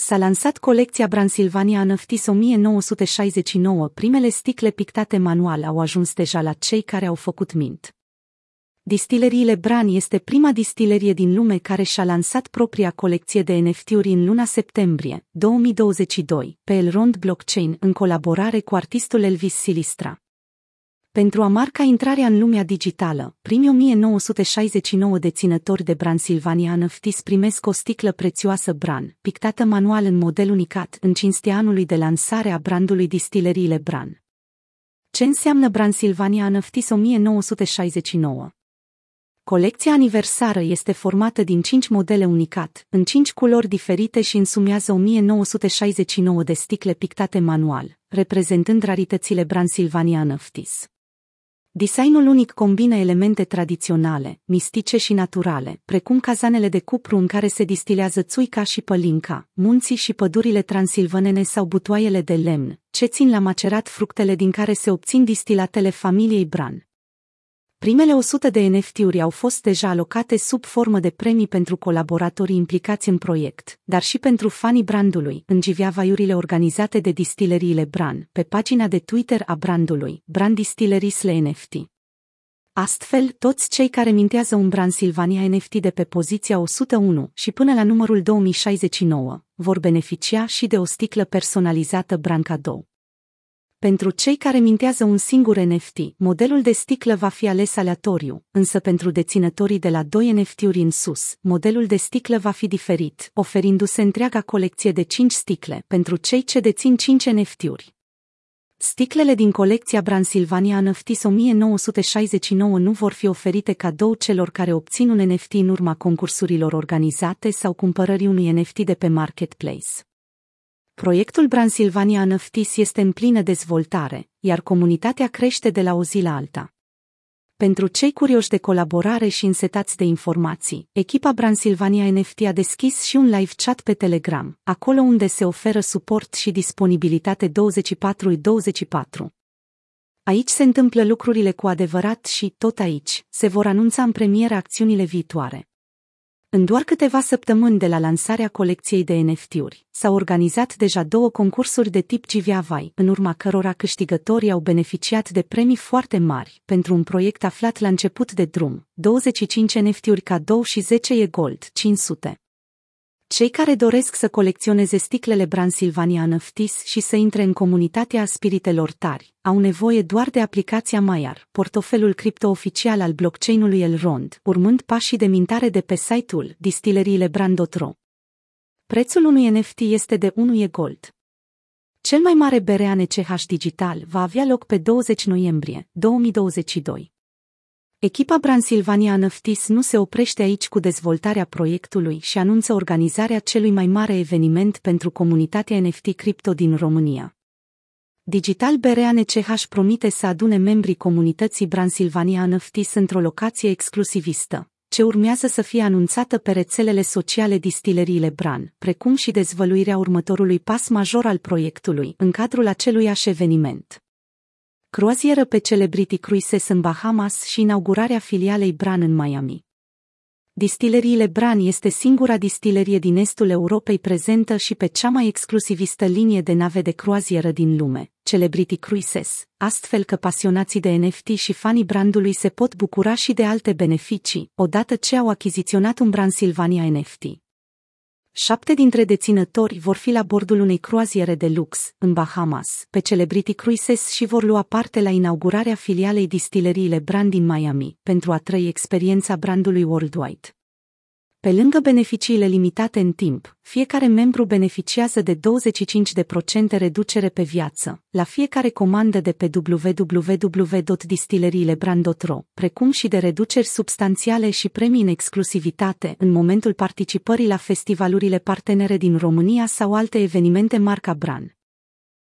S-a lansat colecția Bransilvania Năftis 1969, primele sticle pictate manual au ajuns deja la cei care au făcut mint. Distileriile Bran este prima distilerie din lume care și-a lansat propria colecție de NFT-uri în luna septembrie 2022 pe Elrond Blockchain în colaborare cu artistul Elvis Silistra. Pentru a marca intrarea în lumea digitală, primii 1969 deținători de Bransilvania NFTs primesc o sticlă prețioasă Bran, pictată manual în model unicat în cinstea anului de lansare a brandului Distileriile Bran. Ce înseamnă Bransilvania NFTs 1969? Colecția aniversară este formată din 5 modele unicat, în 5 culori diferite și însumează 1969 de sticle pictate manual, reprezentând raritățile Bransilvania NFTs. Designul unic combină elemente tradiționale, mistice și naturale, precum cazanele de cupru în care se distilează țuica și pălinca, munții și pădurile transilvanene sau butoaiele de lemn, ce țin la macerat fructele din care se obțin distilatele familiei Bran. Primele 100 de NFT-uri au fost deja alocate sub formă de premii pentru colaboratorii implicați în proiect, dar și pentru fanii brandului, în giveaway organizate de distileriile Bran, pe pagina de Twitter a brandului, Brand Distilleries NFT. Astfel, toți cei care mintează un brand Silvania NFT de pe poziția 101 și până la numărul 2069 vor beneficia și de o sticlă personalizată brand cadou. Pentru cei care mintează un singur NFT, modelul de sticlă va fi ales aleatoriu, însă pentru deținătorii de la 2 NFT-uri în sus, modelul de sticlă va fi diferit, oferindu-se întreaga colecție de 5 sticle pentru cei ce dețin 5 NFT-uri. Sticlele din colecția Bransilvania NFTs 1969 nu vor fi oferite cadou celor care obțin un NFT în urma concursurilor organizate sau cumpărării unui NFT de pe Marketplace. Proiectul Bransilvania Năftis este în plină dezvoltare, iar comunitatea crește de la o zi la alta. Pentru cei curioși de colaborare și însetați de informații, echipa Bransilvania NFT a deschis și un live chat pe Telegram, acolo unde se oferă suport și disponibilitate 24-24. Aici se întâmplă lucrurile cu adevărat și, tot aici, se vor anunța în premieră acțiunile viitoare. În doar câteva săptămâni de la lansarea colecției de NFT-uri, s-au organizat deja două concursuri de tip GVAVAI, în urma cărora câștigătorii au beneficiat de premii foarte mari pentru un proiect aflat la început de drum, 25 NFT-uri cadou și 10 e gold, 500. Cei care doresc să colecționeze sticlele Bransilvania Năftis și să intre în comunitatea spiritelor tari, au nevoie doar de aplicația Maiar, portofelul cripto-oficial al blockchain-ului Elrond, urmând pașii de mintare de pe site-ul distileriile Brand.ro. Prețul unui NFT este de 1 e gold. Cel mai mare bere CH digital va avea loc pe 20 noiembrie 2022. Echipa Bransilvania Năftis nu se oprește aici cu dezvoltarea proiectului și anunță organizarea celui mai mare eveniment pentru comunitatea NFT cripto din România. Digital BRANCH promite să adune membrii comunității Bransilvania Năftis într-o locație exclusivistă, ce urmează să fie anunțată pe rețelele sociale distileriile Bran, precum și dezvăluirea următorului pas major al proiectului în cadrul aceluiași eveniment croazieră pe Celebrity Cruises în Bahamas și inaugurarea filialei Bran în Miami. Distileriile Bran este singura distilerie din estul Europei prezentă și pe cea mai exclusivistă linie de nave de croazieră din lume, Celebrity Cruises, astfel că pasionații de NFT și fanii brandului se pot bucura și de alte beneficii, odată ce au achiziționat un brand Silvania NFT. Șapte dintre deținători vor fi la bordul unei croaziere de lux, în Bahamas, pe Celebrity Cruises și vor lua parte la inaugurarea filialei distileriile Brand din Miami, pentru a trăi experiența brandului worldwide. Pe lângă beneficiile limitate în timp, fiecare membru beneficiază de 25% reducere pe viață, la fiecare comandă de pe www.distileriilebrand.ro, precum și de reduceri substanțiale și premii în exclusivitate în momentul participării la festivalurile partenere din România sau alte evenimente marca Bran.